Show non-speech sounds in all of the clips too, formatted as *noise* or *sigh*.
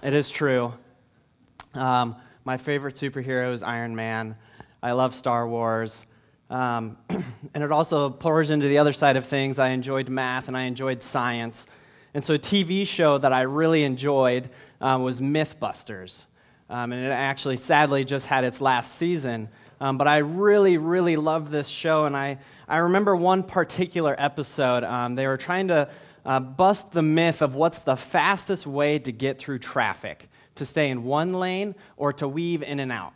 It is true. Um, my favorite superhero is Iron Man. I love Star Wars. Um, *clears throat* and it also pours into the other side of things. I enjoyed math and I enjoyed science. And so, a TV show that I really enjoyed um, was Mythbusters. Um, and it actually, sadly, just had its last season. Um, but I really, really loved this show. And I, I remember one particular episode. Um, they were trying to uh, bust the myth of what's the fastest way to get through traffic to stay in one lane or to weave in and out.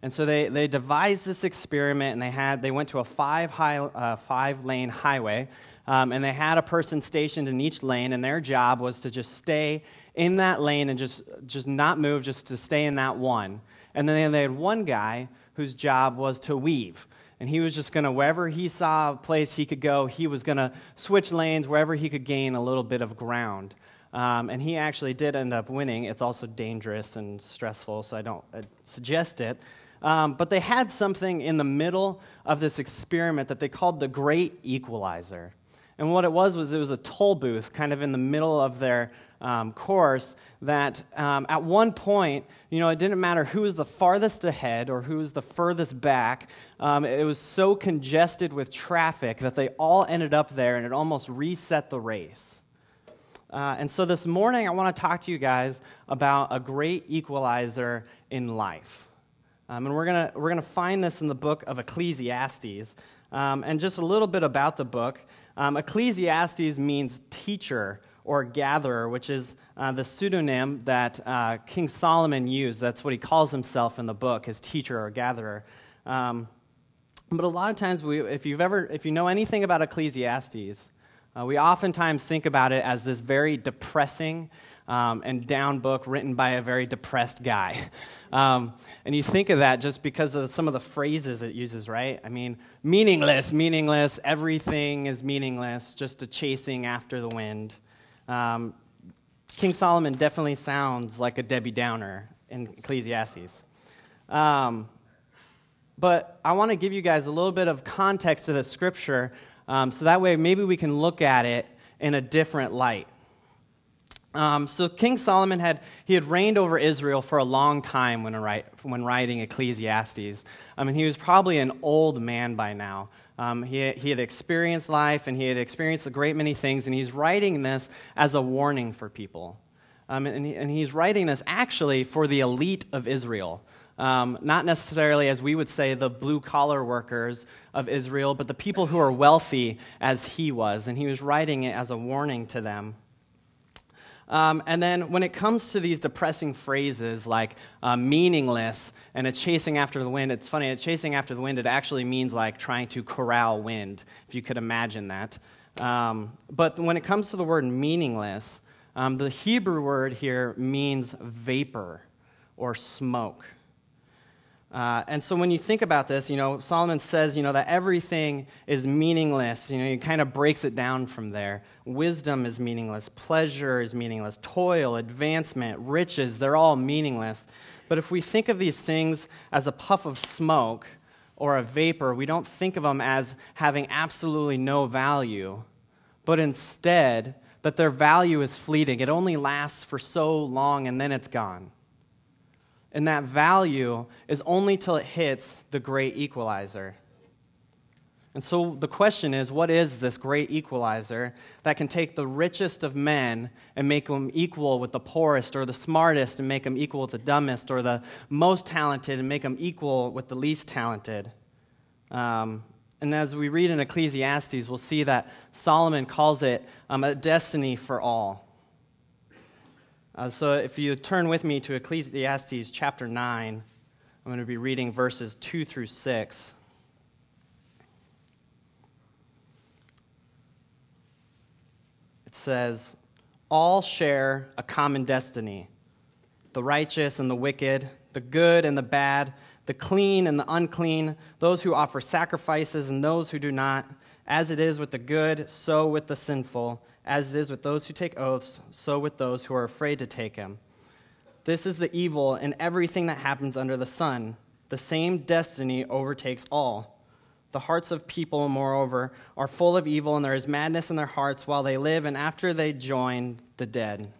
And so they, they devised this experiment and they, had, they went to a five, high, uh, five lane highway um, and they had a person stationed in each lane and their job was to just stay in that lane and just, just not move, just to stay in that one. And then they had one guy whose job was to weave. And he was just going to, wherever he saw a place he could go, he was going to switch lanes wherever he could gain a little bit of ground. Um, and he actually did end up winning. It's also dangerous and stressful, so I don't uh, suggest it. Um, but they had something in the middle of this experiment that they called the Great Equalizer. And what it was was it was a toll booth kind of in the middle of their um, course that um, at one point, you know, it didn't matter who was the farthest ahead or who was the furthest back. Um, it was so congested with traffic that they all ended up there and it almost reset the race. Uh, and so this morning, I want to talk to you guys about a great equalizer in life. Um, and we're going we're gonna find this in the book of Ecclesiastes. Um, and just a little bit about the book um, Ecclesiastes means teacher or gatherer, which is uh, the pseudonym that uh, King Solomon used. That's what he calls himself in the book, his teacher or gatherer. Um, but a lot of times, we, if you've ever, if you know anything about Ecclesiastes, uh, we oftentimes think about it as this very depressing um, and down book written by a very depressed guy. *laughs* Um, and you think of that just because of some of the phrases it uses, right? I mean, meaningless, meaningless, everything is meaningless, just a chasing after the wind. Um, King Solomon definitely sounds like a Debbie Downer in Ecclesiastes. Um, but I want to give you guys a little bit of context to the scripture um, so that way maybe we can look at it in a different light. Um, so King Solomon had he had reigned over Israel for a long time when, when writing Ecclesiastes. I mean, he was probably an old man by now. Um, he, he had experienced life and he had experienced a great many things, and he's writing this as a warning for people. Um, and, and, he's writing this actually for the elite of Israel. Um, not necessarily, as we would say, the blue collar workers of Israel, but the people who are wealthy as he was. And he was writing it as a warning to them. Um, and then when it comes to these depressing phrases like uh, meaningless and a chasing after the wind, it's funny, a chasing after the wind, it actually means like trying to corral wind, if you could imagine that. Um, but when it comes to the word meaningless, um, the Hebrew word here means vapor or smoke. Uh, and so when you think about this, you know, Solomon says, you know, that everything is meaningless. You know, he kind of breaks it down from there. Wisdom is meaningless. Pleasure is meaningless. Toil, advancement, riches, they're all meaningless. But if we think of these things as a puff of smoke or a vapor, we don't think of them as having absolutely no value, but instead that their value is fleeting. It only lasts for so long and then it's gone. And that value is only till it hits the great equalizer. And so the question is what is this great equalizer that can take the richest of men and make them equal with the poorest, or the smartest and make them equal with the dumbest, or the most talented and make them equal with the least talented? Um, and as we read in Ecclesiastes, we'll see that Solomon calls it um, a destiny for all. Uh, so if you turn with me to Ecclesiastes chapter 9, I'm going to be reading verses 2 through 6. It says, All share a common destiny the righteous and the wicked, the good and the bad, the clean and the unclean, those who offer sacrifices and those who do not. As it is with the good, so with the sinful as it is with those who take oaths, so with those who are afraid to take them. This is the evil in everything that happens under the sun. The same destiny overtakes all. The hearts of people, moreover, are full of evil, and there is madness in their hearts while they live and after they join the dead.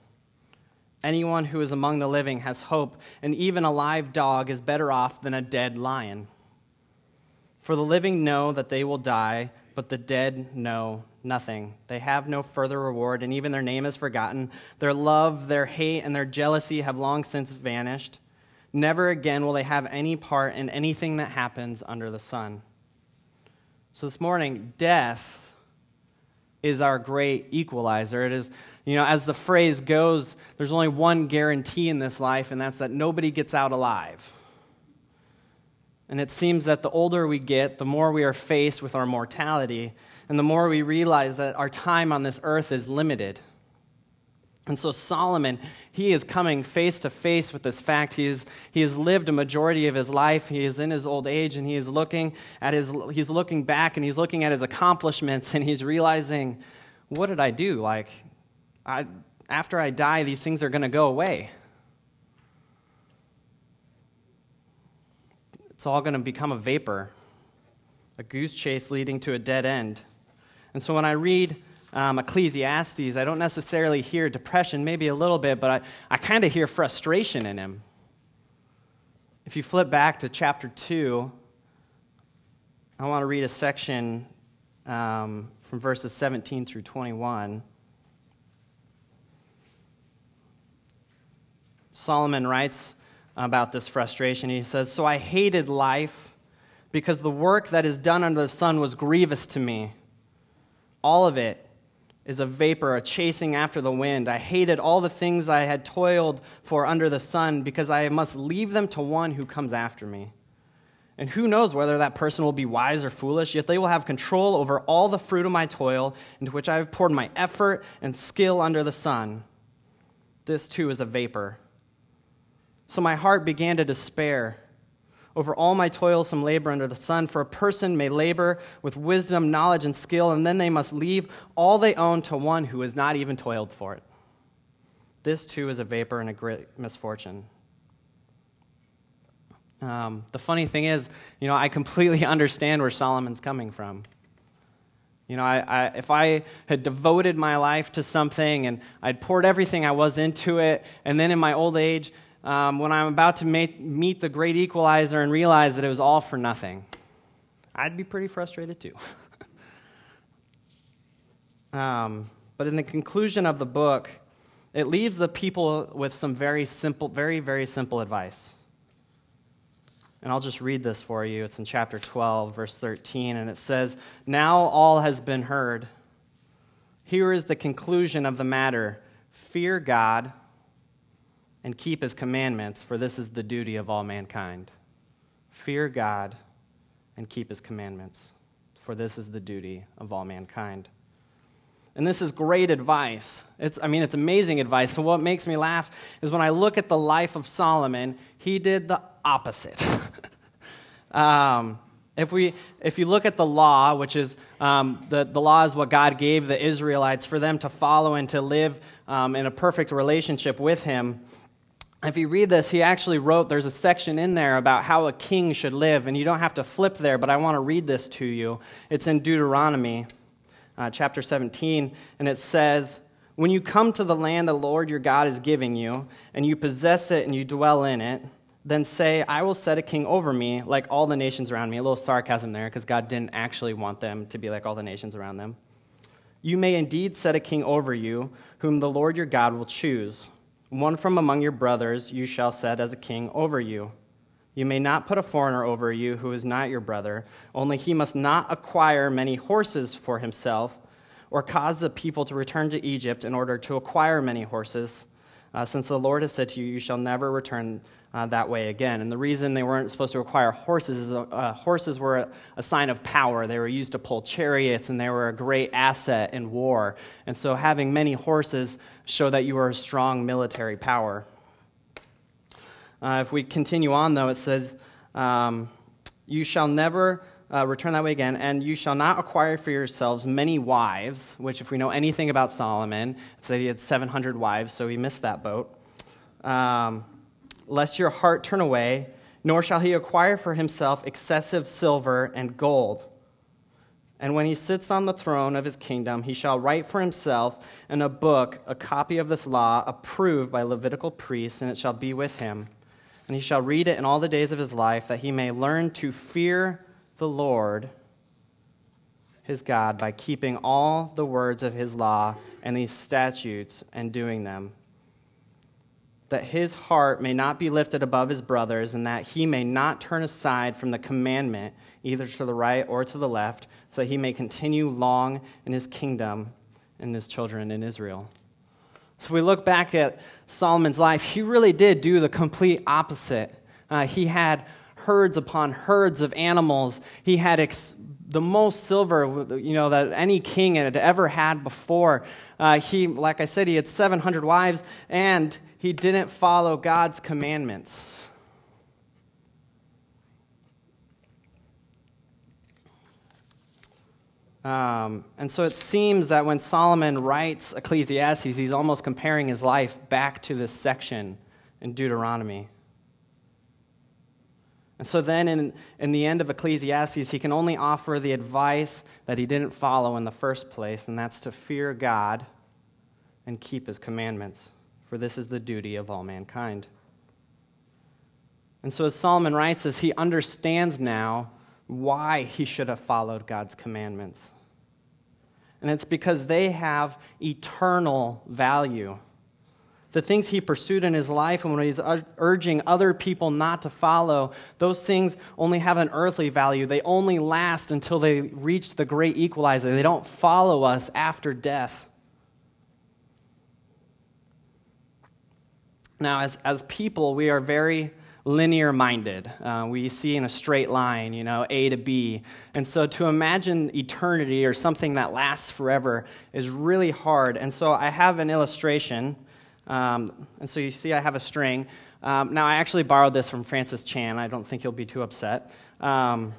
Anyone who is among the living has hope, and even a live dog is better off than a dead lion. For the living know that they will die, but the dead know nothing. They have no further reward, and even their name is forgotten. Their love, their hate, and their jealousy have long since vanished. Never again will they have any part in anything that happens under the sun. So this morning, death is our great equalizer. It is, you know, as the phrase goes, there's only one guarantee in this life, and that's that nobody gets out alive. And it seems that the older we get, the more we are faced with our mortality, and the more we realize that our time on this earth is limited. And so Solomon, he is coming face to face with this fact. He, is, he has lived a majority of his life. He is in his old age and he is looking at his he's looking back and he's looking at his accomplishments and he's realizing, what did I do? Like I, after I die, these things are going to go away. It's all going to become a vapor, a goose chase leading to a dead end. And so when I read um, Ecclesiastes, I don't necessarily hear depression, maybe a little bit, but I, I kind of hear frustration in him. If you flip back to chapter 2, I want to read a section um, from verses 17 through 21. Solomon writes about this frustration. He says, So I hated life because the work that is done under the sun was grievous to me. All of it is a vapor, a chasing after the wind. I hated all the things I had toiled for under the sun because I must leave them to one who comes after me. And who knows whether that person will be wise or foolish, yet they will have control over all the fruit of my toil, into which I have poured my effort and skill under the sun. This too is a vapor. So my heart began to despair over all my toilsome labor under the sun. For a person may labor with wisdom, knowledge, and skill, and then they must leave all they own to one who has not even toiled for it. This too is a vapor and a great misfortune. Um, the funny thing is, you know, I completely *laughs* understand where Solomon's coming from. You know, I, I, if I had devoted my life to something and I'd poured everything I was into it, and then in my old age, um, when I'm about to make, meet the great equalizer and realize that it was all for nothing, I'd be pretty frustrated too. *laughs* um, but in the conclusion of the book, it leaves the people with some very simple, very, very simple advice. And I'll just read this for you. It's in chapter 12, verse 13, and it says, Now all has been heard. Here is the conclusion of the matter fear God and keep his commandments, for this is the duty of all mankind. Fear God and keep his commandments, for this is the duty of all mankind. And this is great advice. It's, I mean, it's amazing advice. So, what makes me laugh is when I look at the life of Solomon, he did the opposite. *laughs* um, if, we, if you look at the law, which is um, the, the law is what God gave the Israelites for them to follow and to live um, in a perfect relationship with Him, if you read this, he actually wrote, there's a section in there about how a king should live, and you don't have to flip there, but I want to read this to you. It's in Deuteronomy uh, chapter 17, and it says, When you come to the land the Lord your God is giving you, and you possess it and you dwell in it, then say, I will set a king over me like all the nations around me. A little sarcasm there, because God didn't actually want them to be like all the nations around them. You may indeed set a king over you, whom the Lord your God will choose one from among your brothers you shall set as a king over you. You may not put a foreigner over you who is not your brother, only he must not acquire many horses for himself, or cause the people to return to Egypt in order to acquire many horses, uh, since the Lord has said to you, You shall never return uh, that way again. And the reason they weren't supposed to acquire horses is uh, horses were a, a, sign of power. They were used to pull chariots, and they were a great asset in war. And so having many horses showed that you were a strong military power. Uh, if we continue on, though, it says, um, You shall never. Uh, return that way again, and you shall not acquire for yourselves many wives, which, if we know anything about Solomon, it said he had 700 wives, so he missed that boat. Um, lest your heart turn away, nor shall he acquire for himself excessive silver and gold. And when he sits on the throne of his kingdom, he shall write for himself in a book a copy of this law, approved by Levitical priests, and it shall be with him. And he shall read it in all the days of his life, that he may learn to fear the Lord his God by keeping all the words of his law and these statutes and doing them. That his heart may not be lifted above his brothers, and that he may not turn aside from the commandment, either to the right or to the left so that he may continue long in his kingdom and his children in Israel. So we look back at Solomon's life, he really did do the complete opposite. Uh, he had herds upon herds of animals. He had ex- the most silver, you know, that any king had ever had before. Uh, he, like I said, he had 700 wives, and he didn't follow God's commandments. Um, and so it seems that when Solomon writes Ecclesiastes, he's almost comparing his life back to this section in Deuteronomy. And so then, in, in the end of Ecclesiastes, he can only offer the advice that he didn't follow in the first place, and that's to fear God and keep his commandments, for this is the duty of all mankind. And so, as Solomon writes this, he understands now why he should have followed God's commandments. And it's because they have eternal value. The things he pursued in his life and when he's urging other people not to follow, those things only have an earthly value. They only last until they reach the great equalizer. They don't follow us after death. Now, as, as people, we are very linear minded. Uh, we see in a straight line, you know, A to B. And so to imagine eternity or something that lasts forever is really hard. And so I have an illustration. Um, and so you see, I have a string. Um, now, I actually borrowed this from Francis Chan. I don't think he'll be too upset. Um,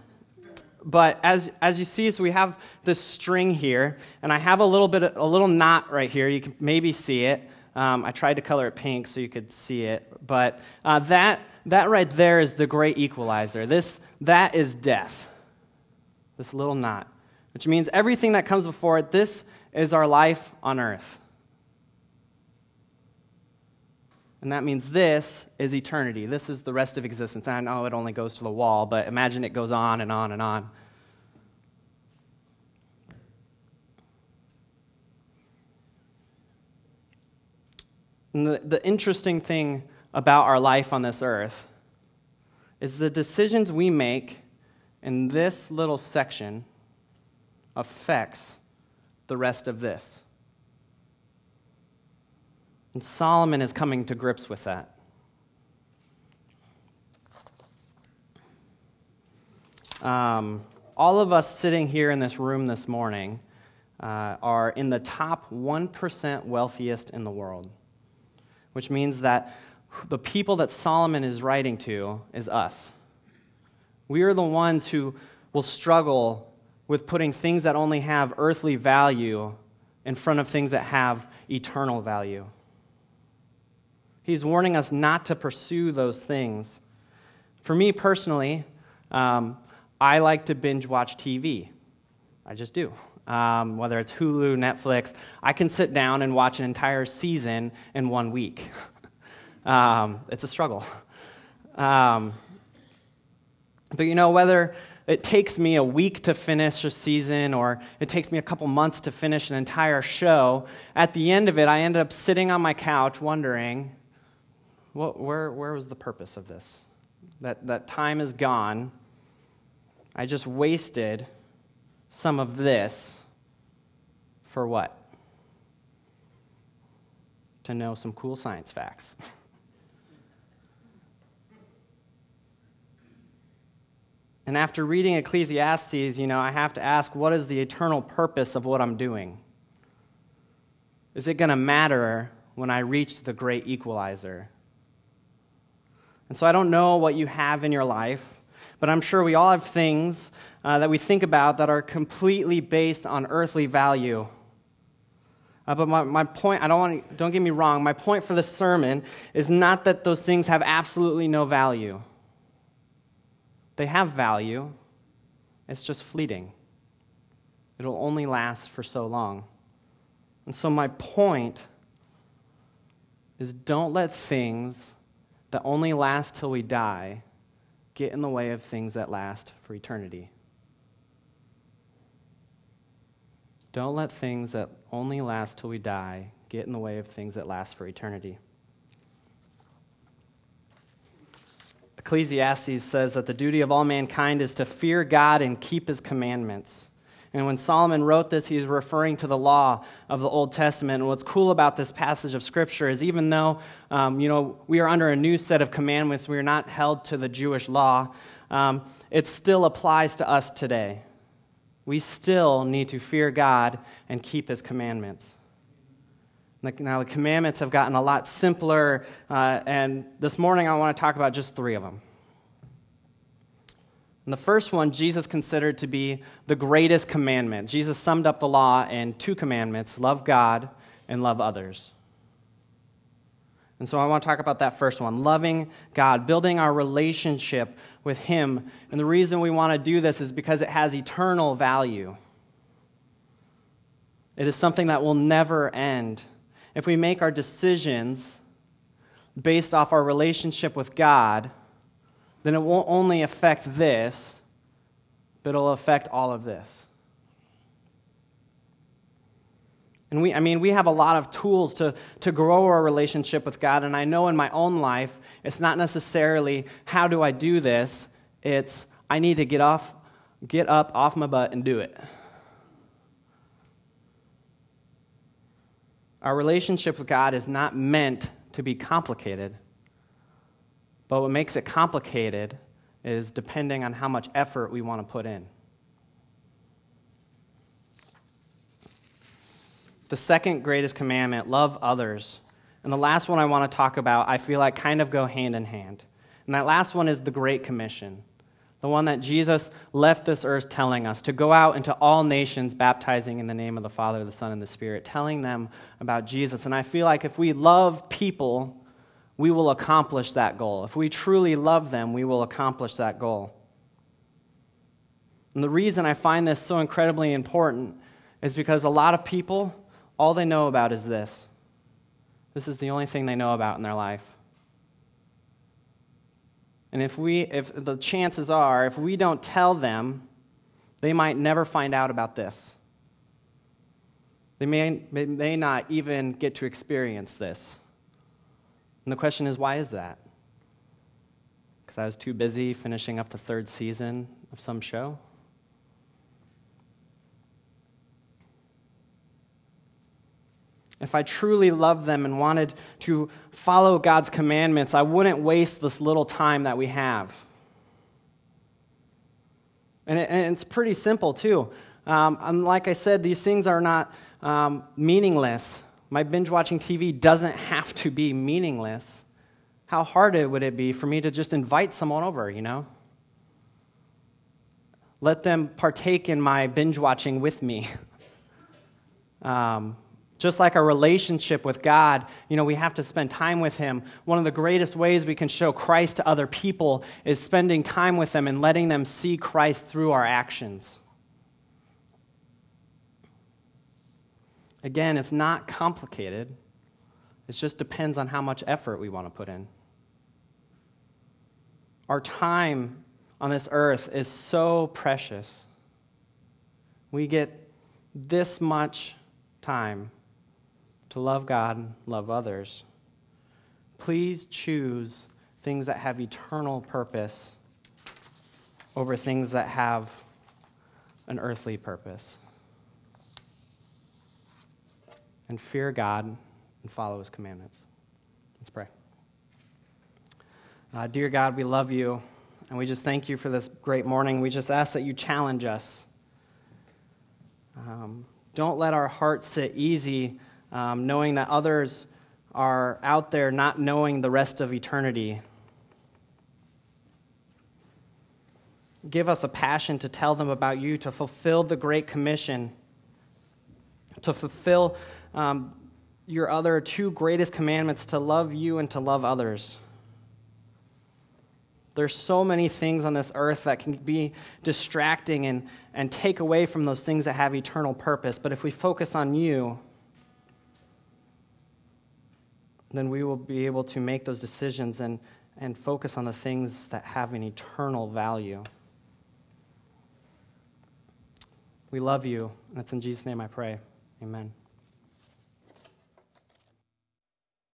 but as, as you see, so we have this string here, and I have a little bit, of, a little knot right here. You can maybe see it. Um, I tried to color it pink so you could see it, but uh, that that right there is the great equalizer. This, that is death. This little knot, which means everything that comes before it, this is our life on earth. And that means this is eternity. This is the rest of existence. I know it only goes to the wall, but imagine it goes on and on and on. And the, the interesting thing about our life on this earth is the decisions we make in this little section affects the rest of this. And Solomon is coming to grips with that. Um, all of us sitting here in this room this morning uh, are in the top 1% wealthiest in the world, which means that the people that Solomon is writing to is us. We are the ones who will struggle with putting things that only have earthly value in front of things that have eternal value. He's warning us not to pursue those things. For me personally, um, I like to binge watch TV. I just do. Um, whether it's Hulu, Netflix, I can sit down and watch an entire season in one week. *laughs* Um, it's a struggle. Um, but you know, whether it takes me a week to finish a season or it takes me a couple months to finish an entire show, at the end of it, I end up sitting on my couch wondering, what, where, where was the purpose of this? That, that time is gone. I just wasted some of this for what? To know some cool science facts. *laughs* And after reading Ecclesiastes, you know, I have to ask what is the eternal purpose of what I'm doing? Is it going to matter when I reach the great equalizer? And so I don't know what you have in your life, but I'm sure we all have things uh, that we think about that are completely based on earthly value. Uh, but my, my point, I don't want don't get me wrong, my point for the sermon is not that those things have absolutely no value. They have value, it's just fleeting. it'll only last for so long. And so, my point is don't let things that only last till we die get in the way of things that last for eternity. Don't let things that only last till we die get in the way of things that last for eternity. Ecclesiastes says that the duty of all mankind is to fear God and keep his commandments. And when Solomon wrote this, he was referring to the law of the Old Testament. And what's cool about this passage of Scripture is even though, um, you know, we are under a new set of commandments, we are not held to the Jewish law, um, it still applies to us today. We still need to fear God and keep his commandments. Now, the commandments have gotten a lot simpler, uh, and this morning I want to talk about just three of them. And the first one, Jesus considered to be the greatest commandment. Jesus summed up the law in two commandments love God and love others. And so I want to talk about that first one loving God, building our relationship with Him. And the reason we want to do this is because it has eternal value. It is something that will never end. If we make our decisions based off our relationship with God, then it won't only affect this, but it'll affect all of this. And we, I mean, we have a lot of tools to, to grow our relationship with God. And I know in my own life, it's not necessarily how do I do this, it's I need to get, off, get up off my butt and do it. Our relationship with God is not meant to be complicated. But what makes it complicated is depending on how much effort we want to put in. The second greatest commandment, love others. And the last one I want to talk about, I feel like kind of go hand in hand. And that last one is the Great Commission the one that Jesus left this earth telling us to go out into all nations, baptizing in the name of the Father, the Son, and the Spirit, telling them about Jesus. And I feel like if we love people, we will accomplish that goal. If we truly love them, we will accomplish that goal. And the reason I find this so incredibly important is because a lot of people, all they know about is this. This is the only thing they know about in their life. And if we, if the chances are, if we don't tell them, they might never find out about this. They may, may, not even get to experience this. And the question is, why is that? Because I was too busy finishing up the third season of some show? if I truly loved them and wanted to follow God's commandments, I wouldn't waste this little time that we have. And, it, and it's pretty simple, too. Um, and like I said, these things are not um, meaningless. My binge watching TV doesn't have to be meaningless. How hard would it be for me to just invite someone over, you know? Let them partake in my binge watching with me. *laughs* Um, just like our relationship with God, you know, we have to spend time with Him. One of the greatest ways we can show Christ to other people is spending time with them and letting them see Christ through our actions. Again, it's not complicated. It just depends on how much effort we want to put in. Our time on this earth is so precious. We get this much time to love God, and love others. Please choose things that have eternal purpose over things that have an earthly purpose. And fear God and follow his commandments. Let's pray. Uh, dear God, we love you, and we just thank you for this great morning. We just ask that you challenge us. Um, don't let our hearts sit easy um, knowing that others are out there not knowing the rest of eternity. Give us a passion to tell them about you, to fulfill the Great Commission, to fulfill um, your other two greatest commandments to love you and to love others. There's so many things on this earth that can be distracting and, and take away from those things that have eternal purpose. But if we focus on you, then we will be able to make those decisions and, and focus on the things that have an eternal value. We love you, and it's in Jesus' name I pray. Amen.